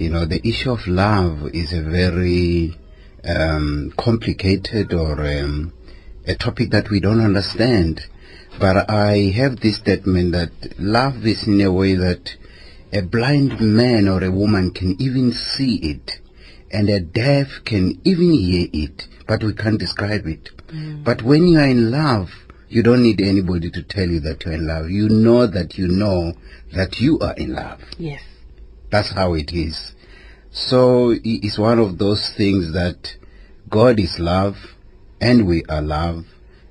you know, the issue of love is a very um, complicated or um, a topic that we don't understand. But I have this statement that love is in a way that a blind man or a woman can even see it, and a deaf can even hear it, but we can't describe it. But when you are in love, you don't need anybody to tell you that you're in love. You know that you know that you are in love. Yes. That's how it is. So it's one of those things that God is love and we are love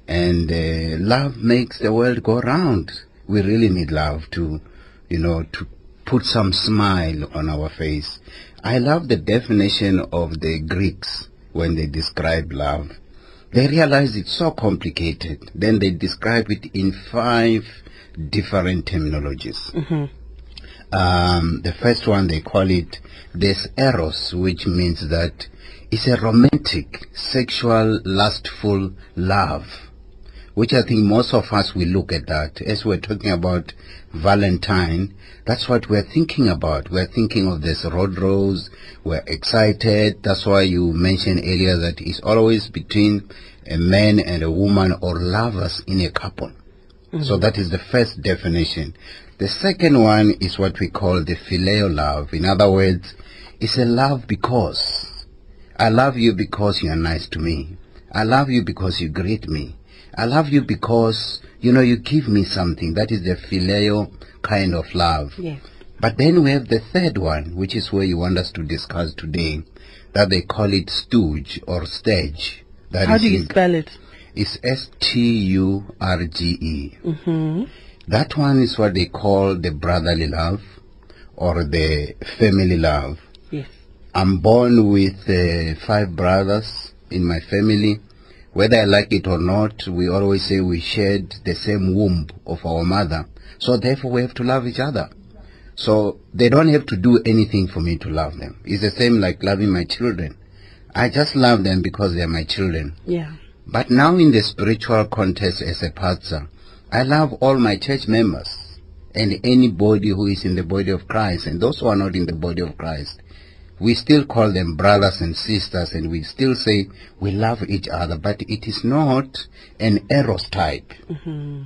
and uh, love makes the world go round. We really need love to, you know, to put some smile on our face. I love the definition of the Greeks when they describe love. They realize it's so complicated. Then they describe it in five different terminologies. Um, the first one they call it this eros, which means that it's a romantic, sexual, lustful love, which I think most of us will look at that as we're talking about Valentine. That's what we're thinking about. We're thinking of this road rose. We're excited. That's why you mentioned earlier that it's always between a man and a woman or lovers in a couple. So that is the first definition. The second one is what we call the phileo love. In other words, it's a love because I love you because you are nice to me. I love you because you greet me. I love you because, you know, you give me something. That is the phileo kind of love. Yes. But then we have the third one, which is where you want us to discuss today, that they call it stooge or stage. That How is do you in- spell it? It's S T U R G E. That one is what they call the brotherly love or the family love. Yes. I'm born with uh, five brothers in my family. Whether I like it or not, we always say we shared the same womb of our mother. So therefore we have to love each other. So they don't have to do anything for me to love them. It's the same like loving my children. I just love them because they're my children. Yeah. But now in the spiritual context as a pastor, I love all my church members and anybody who is in the body of Christ and those who are not in the body of Christ. We still call them brothers and sisters and we still say we love each other, but it is not an eros type, mm-hmm.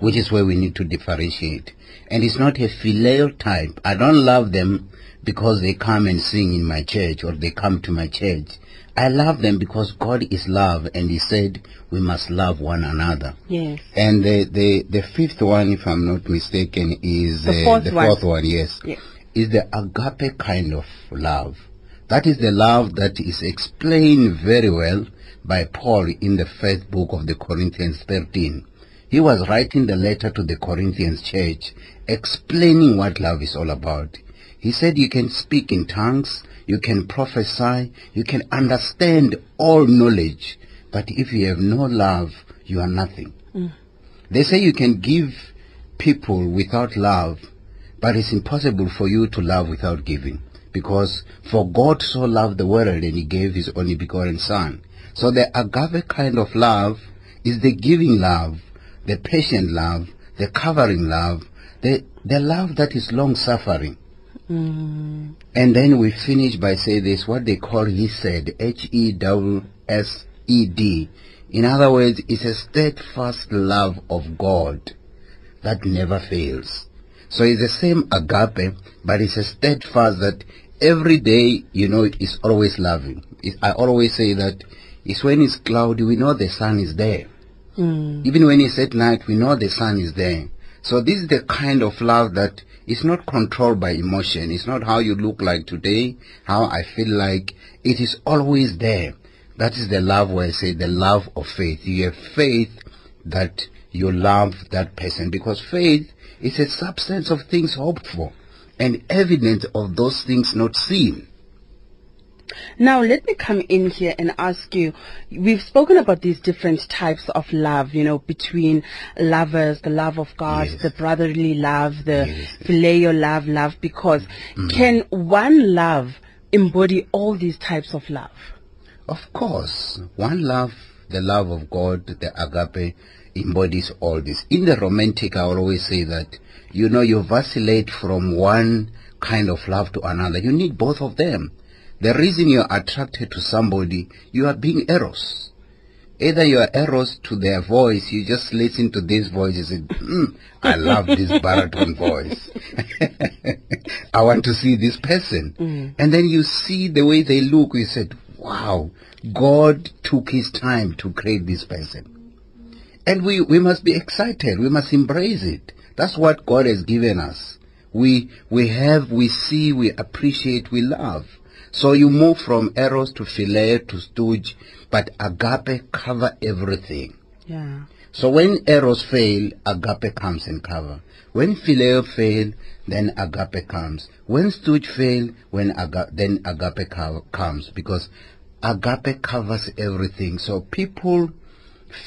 which is where we need to differentiate. And it's not a filial type. I don't love them because they come and sing in my church or they come to my church. I love them because God is love and He said we must love one another. Yes. And the, the, the fifth one, if I'm not mistaken, is The uh, fourth the one. fourth one, yes, Yes. is the agape kind of love. That is the love that is explained very well by Paul in the first book of the Corinthians 13. He was writing the letter to the Corinthians church, explaining what love is all about. He said you can speak in tongues, you can prophesy, you can understand all knowledge, but if you have no love, you are nothing. Mm. They say you can give people without love, but it's impossible for you to love without giving. Because for God so loved the world and he gave his only begotten son. So the agape kind of love is the giving love, the patient love, the covering love, the, the love that is long suffering. Mm. And then we finish by saying this, what they call hesed, H-E-W-S-E-D. In other words, it's a steadfast love of God that never fails. So it's the same agape, but it's a steadfast that every day, you know, it's always loving. I always say that it's when it's cloudy, we know the sun is there. Mm. Even when it's at night, we know the sun is there. So this is the kind of love that is not controlled by emotion. It's not how you look like today, how I feel like. It is always there. That is the love where I say the love of faith. You have faith that you love that person because faith is a substance of things hoped for and evidence of those things not seen. Now, let me come in here and ask you. We've spoken about these different types of love, you know, between lovers, the love of God, Yes. the brotherly love, the Yes. phileo love, love, because mm. can one love embody all these types of love? Of course, one love, the love of God, the agape, embodies all this. In the romantic, I always say that, you know, you vacillate from one kind of love to another. You need both of them. The reason you're attracted to somebody, you are being eros. Either you are eros to their voice, you just listen to this voice, you say, mm, I love this baritone voice. I want to see this person. Mm. And then you see the way they look, you said, wow, God took his time to create this person. And we, we must be excited. We must embrace it. That's what God has given us. We, we have, we see, we appreciate, we love. So you move from eros to phileo to stooge, but agape cover everything. Yeah. So when eros fail, agape comes and cover. When phileo fail, then agape comes. When stooge fail, when aga- then agape co- comes because agape covers everything. So people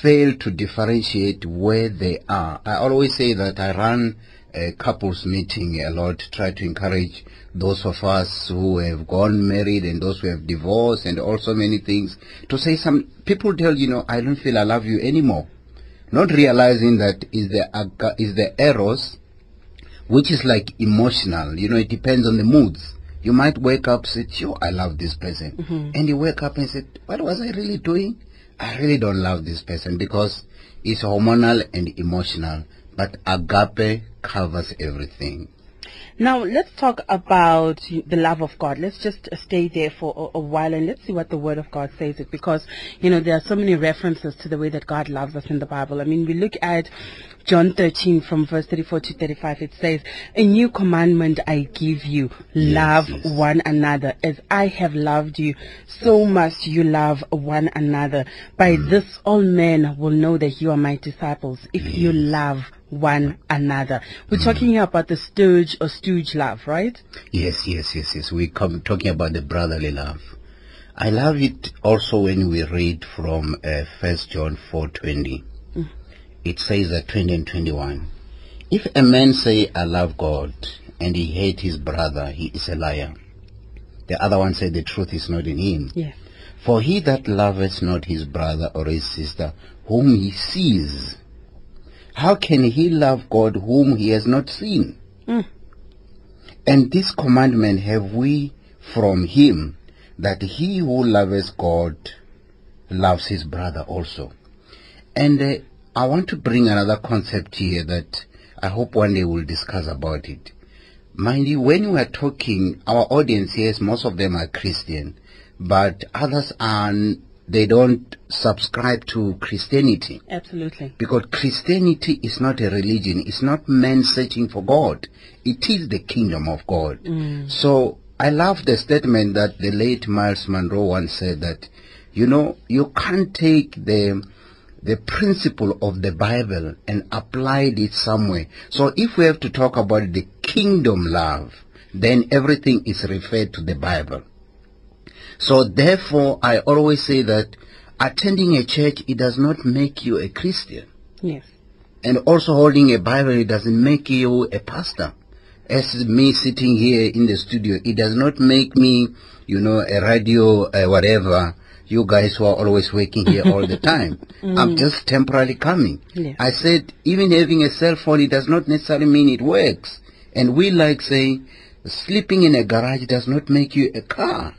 fail to differentiate where they are. I always say that I run a couples meeting a lot, try to encourage those of us who have gone married and those who have divorced and also many things to say some people tell you know I don't feel I love you anymore. Not realizing that is the is the eros which is like emotional. You know it depends on the moods. You might wake up say yo I love this person. Mm-hmm. And you wake up and say what was I really doing? I really don't love this person because it's hormonal and emotional but agape covers everything Now let's talk about the love of God. Let's just stay there for a, a while and let's see what the Word of God says it because you know there are so many references to the way that God loves us in the Bible. I mean, we look at John 13 from verse 34 to 35. It says, "A new commandment I give you: love yes. one another as I have loved you. So must you love one another. By mm. this, all men will know that you are my disciples if you love." One another. We're talking about the stooge or stooge love, right? Yes, yes, yes, yes. We come talking about the brotherly love. I love it also when we read from uh, First John four twenty. It says that twenty and twenty one. If a man say I love God and he hate his brother, he is a liar. The other one said the truth is not in him. Yes. For he that loveth not his brother or his sister whom he sees, how can he love God whom he has not seen? Mm. And this commandment have we from him, that he who loves God loves his brother also. And uh, I want to bring another concept here that I hope one day we'll discuss about it. Mind you, when we are talking, our audience here, most of them are Christian, but others are, they don't subscribe to Christianity. Absolutely. Because Christianity is not a religion. It's not man searching for God. It is the kingdom of God. Mm. So I love the statement that the late Myles Munroe once said that, you know, you can't take the the principle of the Bible and apply it somewhere. So if we have to talk about the kingdom love, then everything is referred to the Bible. So therefore, I always say that attending a church, it does not make you a Christian. Yes. And also holding a Bible, it doesn't make you a pastor. As me sitting here in the studio, it does not make me, you know, a radio, uh, whatever. You guys who are always working here all the time. I'm just temporarily coming. I said, even having a cell phone, it does not necessarily mean it works. And we like saying, sleeping in a garage does not make you a car.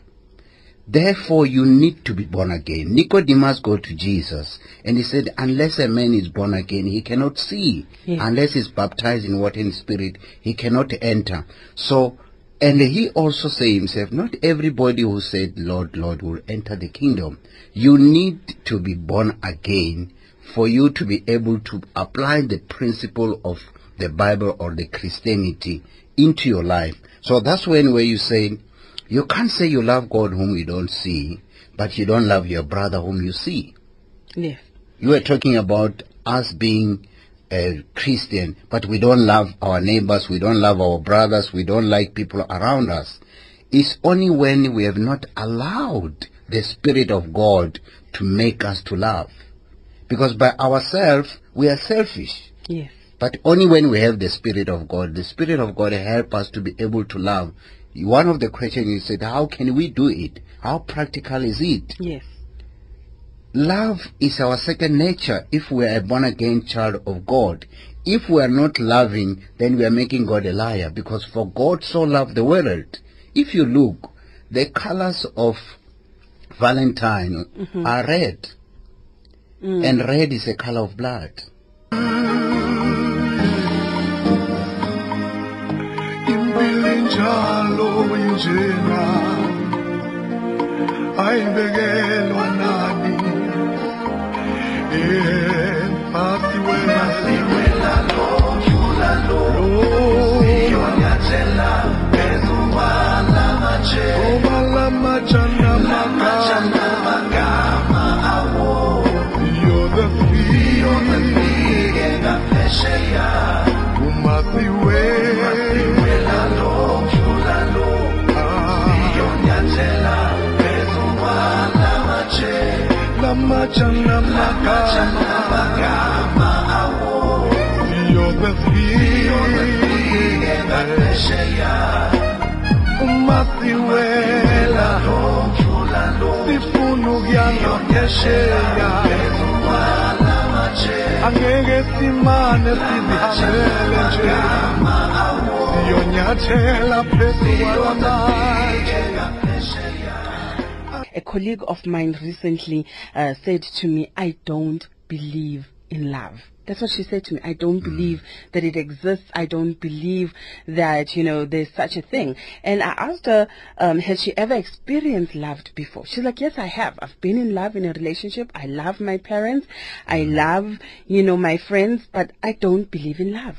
Therefore, you need to be born again. Nicodemus go to Jesus and he said, unless a man is born again, he cannot see. Yes. Unless he's baptized in water and spirit, he cannot enter. So, and he also say himself, not everybody who said, Lord, Lord, will enter the kingdom. You need to be born again for you to be able to apply the principle of the Bible or the Christianity into your life. So that's when where you say, you can't say you love God whom you don't see, but you don't love your brother whom you see. Yes. You were talking about us being a Christian, but we don't love our neighbors, we don't love our brothers, we don't like people around us. It's only when we have not allowed the Spirit of God to make us to love. Because by ourselves, we are selfish. Yes. But only when we have the Spirit of God, the Spirit of God help us to be able to love. One of the questions you said, how can we do it? How practical is it? Yes. Love is our second nature if we are a born again child of God. if we are not loving, then we are making God a liar because for God so loved the world. If you look, the colors of Valentine mm-hmm. are red. Mm. And red is a color of blood. giallo insieme ai beghello anani. E fatti quella lo giura lo. Si ogni accella per tu alla macella umathiwela sifuna ukuyanga phesheya angeke simane sizihambele nje. Siyonyathela phezu kwalamatshe. A colleague of mine recently uh, said to me, I don't believe in love. That's what she said to me. I don't mm. believe that it exists. I don't believe that, you know, there's such a thing. And I asked her, um, has she ever experienced love before? She's like, yes, I have. I've been in love in a relationship. I love my parents. I mm. love, you know, my friends, but I don't believe in love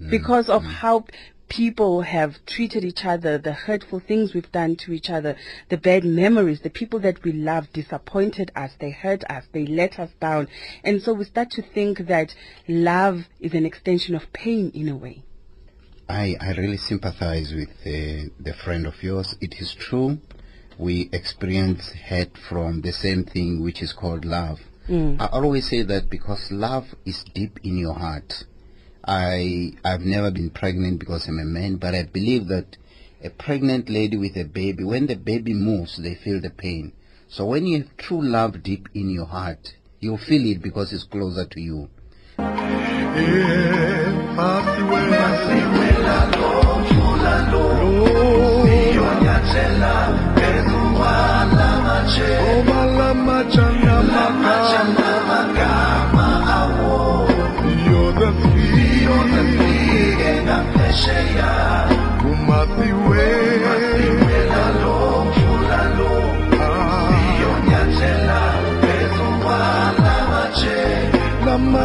mm. because of how people have treated each other, the hurtful things we've done to each other, the bad memories, the people that we love disappointed us, they hurt us, they let us down. And so we start to think that love is an extension of pain in a way. I, I really sympathize with uh, the friend of yours. It is true. We experience hate from the same thing which is called love. I always say that because love is deep in your heart. I I've never been pregnant because I'm a man, but I believe that a pregnant lady with a baby, when the baby moves, they feel the pain. So when you have true love deep in your heart, you'll feel it because it's closer to you. obalamajana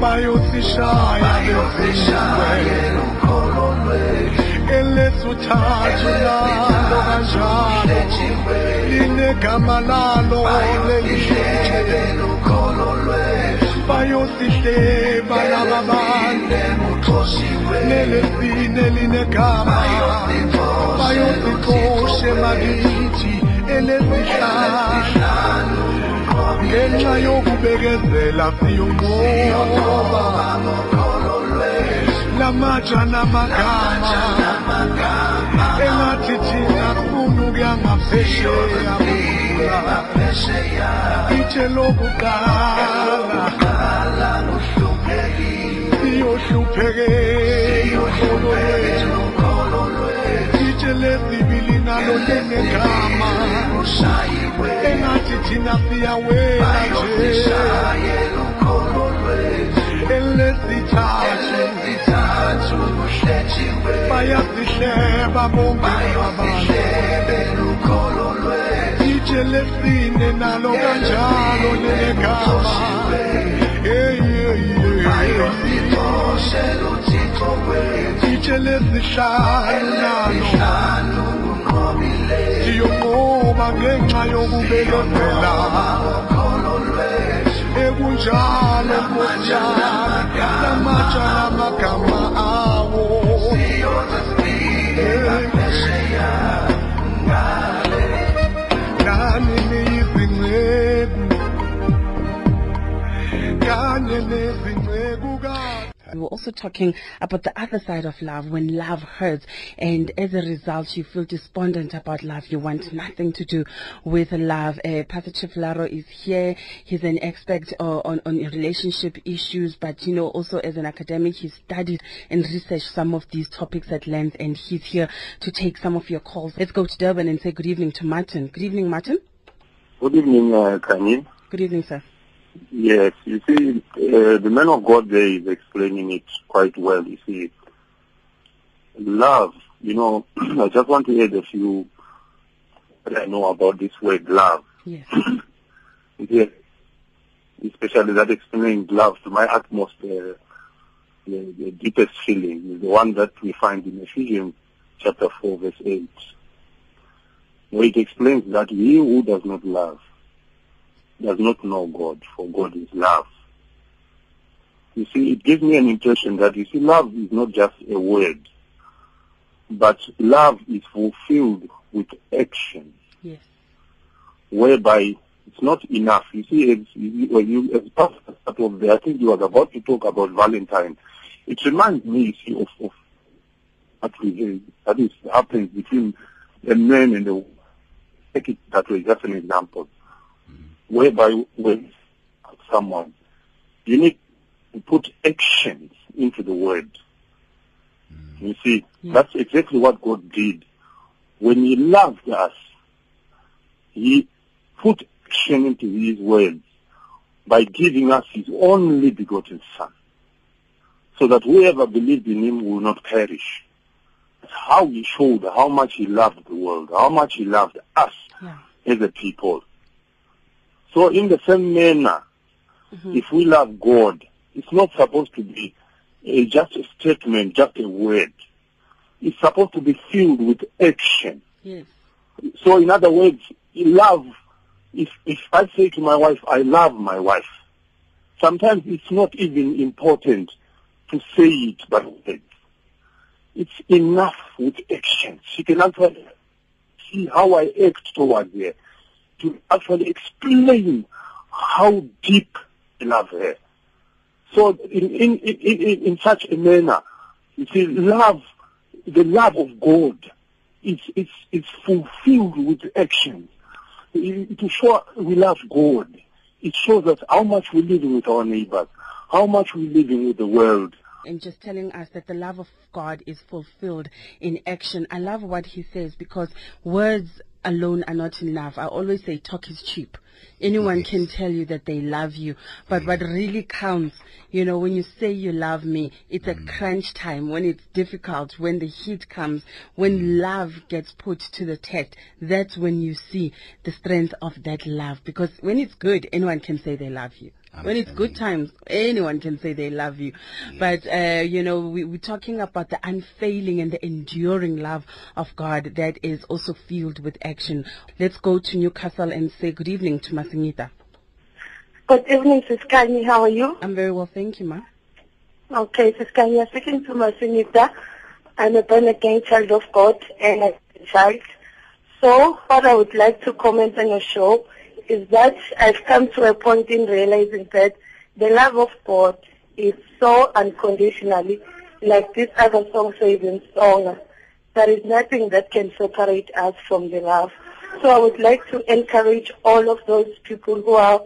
bayosishaya beziwe elesuthathu lalo kanjalo linegama lalo lelitshe bayosihleba laba bantu nelesine linegama bayosixoshe makithi elesihlanu Kenya yokubekenzela lamatsha namagama engathi thina funa kuyangaphesheya itshe lokuqala siyohlupheke itshe lezi ukholo lwethu itshe lesibili nalo linegama engathi thina siyawela nje elesithathu bayasihleba bonke abantu itshe lesine nalo kanjalo lelekama Hey, hey, hey, hey. Itshe lesihlanu nalo siyonqoba ngenxa yokubekezela ekunjalo lamagama awo We were also talking about the other side of love when love hurts and as a result you feel despondent about love. You want nothing to do with love. Uh, Pastor Chiflaro is here. He's an expert uh, on, on relationship issues but you know also as an academic he studied and researched some of these topics at length and he's here to take some of your calls. Let's go to Durban and say good evening to Martin. Good evening Martin. Good evening, uh, Khanyi. Good evening sir. Yes, you see, uh, the man of God there is explaining it quite well. You see, love, you know, I just want to add a few that I know about this word love. Yes. Yes, especially that explaining love to my utmost, uh, the, the deepest feeling is the one that we find in Ephesians chapter 4 verse 8. Where it explains that he who does not love does not know God, for God is love. You see, it gives me an impression that, you see, love is not just a word, but love is fulfilled with action, Yes. whereby it's not enough. You see, as you, when you, as part of the, I think you were about to talk about Valentine. It reminds me, you see, of, of what we, that is happens between a man and a woman. Take it that way, just an example whereby when someone, you need to put actions into the word. Mm. You see, Yeah. that's exactly what God did. When He loved us, He put action into His words by giving us His only begotten Son, so that whoever believed in Him will not perish. That's how He showed how much He loved the world, how much He loved us Yeah. as a people. So in the same manner, Mhm. if we love God, it's not supposed to be uh, just a statement, just a word. It's supposed to be filled with action. Yes. So in other words, love, if, if I say to my wife, I love my wife, sometimes it's not even important to say it by words. It's enough with action. She can actually see how I act towards her, to actually explain how deep love her. So in, in, in, in, such a manner, you see, love, the love of God is, is, is fulfilled with action. To show we love God, it shows us how much we live with our neighbors, how much we live with the world. and just telling us that the love of God is fulfilled in action. I love what he says because words alone are not enough. I always say talk is cheap. Anyone can tell you that they love you, but what really counts, you know, when you say you love me, it's a mm. crunch time, when it's difficult, when the heat comes, when mm. love gets put to the test, that's when you see the strength of that love. Because when it's good, anyone can say they love you. When it's good times, anyone can say they love you. But, uh, you know, we, we're talking about the unfailing and the enduring love of God that is also filled with action. Let's go to Newcastle and say good evening to Masingita. Good evening, Sis Khanyi. How are you? I'm very well, thank you, ma. Okay, Sis Khanyi, you're speaking to Masingita. I'm a born again child of God and a child. So, what I would like to comment on your show is that I've come to a point in realizing that the love of God is so unconditionally, like this other song says in song. There is nothing that can separate us from the love. So I would like to encourage all of those people who are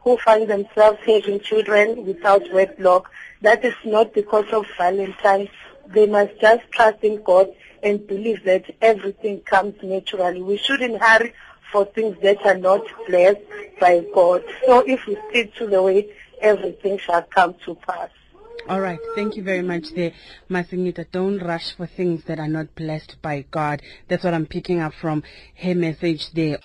who find themselves having children without wedlock. That is not because of Valentine. They must just trust in God and believe that everything comes naturally. We shouldn't hurry for things that are not blessed by God. So if we stick to the way, everything shall come to pass. All right. Thank you very much there, Masingita. Don't rush for things that are not blessed by God. That's what I'm picking up from her message there.